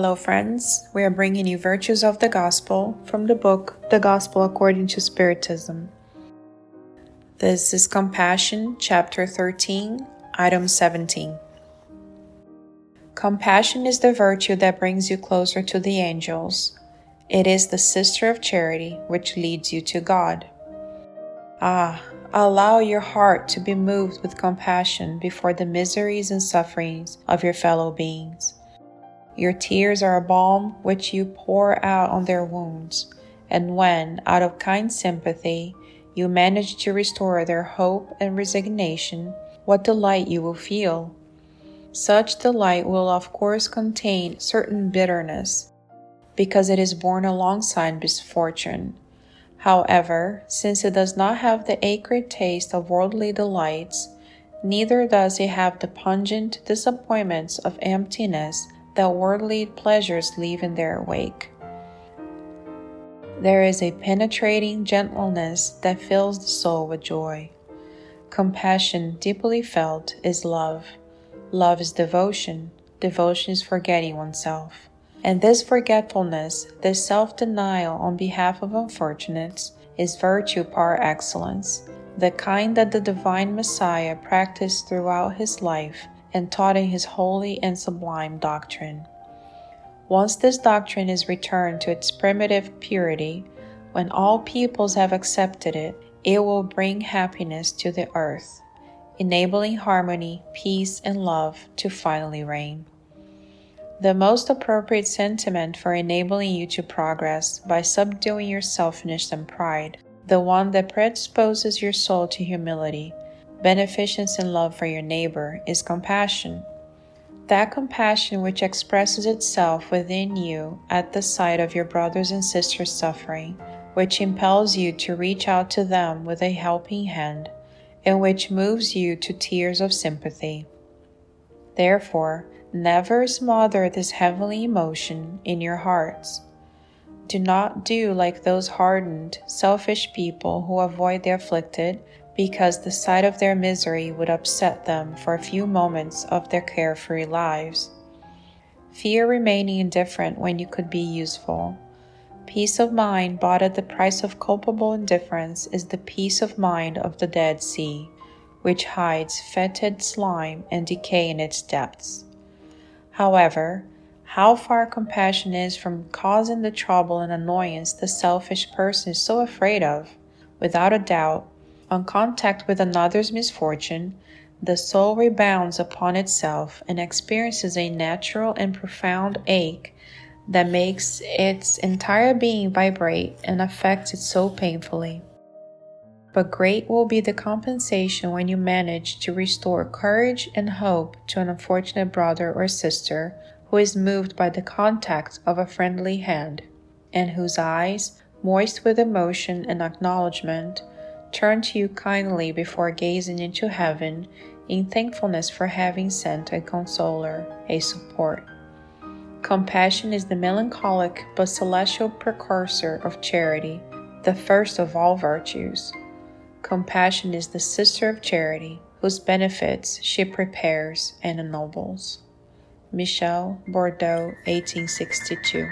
Hello, friends. We are bringing you Virtues of the Gospel from the book The Gospel According to Spiritism. This is Compassion, Chapter 13, Item 17. Compassion is the virtue that brings you closer to the angels. It is the sister of charity which leads you to God. Ah, allow your heart to be moved with compassion before the miseries and sufferings of your fellow beings. Your tears are a balm which you pour out on their wounds, and when, out of kind sympathy, you manage to restore their hope and resignation, what delight you will feel! Such delight will, of course, contain certain bitterness, because it is born alongside misfortune. However, since it does not have the acrid taste of worldly delights, neither does it have the pungent disappointments of emptiness that worldly pleasures leave in their wake. There is a penetrating gentleness that fills the soul with joy. Compassion, deeply felt, is love. Love is devotion. Devotion is forgetting oneself. And this forgetfulness, this self denial on behalf of unfortunates, is virtue par excellence, the kind that the divine Messiah practiced throughout his life and taught in his holy and sublime doctrine. Once this doctrine is returned to its primitive purity, when all peoples have accepted it, it will bring happiness to the earth, enabling harmony, peace, and love to finally reign. The most appropriate sentiment for enabling you to progress by subduing your selfishness and pride, the one that predisposes your soul to humility, beneficence and love for your neighbor is compassion. That compassion which expresses itself within you at the sight of your brothers and sisters suffering, which impels you to reach out to them with a helping hand, and which moves you to tears of sympathy. Therefore, never smother this heavenly emotion in your hearts. Do not do like those hardened, selfish people who avoid the afflicted because the sight of their misery would upset them for a few moments of their carefree lives. Fear remaining indifferent when you could be useful. Peace of mind bought at the price of culpable indifference is the peace of mind of the Dead Sea, which hides fetid slime and decay in its depths. However, how far compassion is from causing the trouble and annoyance the selfish person is so afraid of, without a doubt, on contact with another's misfortune, the soul rebounds upon itself and experiences a natural and profound ache that makes its entire being vibrate and affects it so painfully. But great will be the compensation when you manage to restore courage and hope to an unfortunate brother or sister who is moved by the contact of a friendly hand, and whose eyes, moist with emotion and acknowledgement, turn to you kindly before gazing into heaven in thankfulness for having sent a consoler, a support. Compassion is the melancholic but celestial precursor of charity, the first of all virtues. Compassion is the sister of charity, whose benefits she prepares and ennobles. Michel Bordeaux, 1862.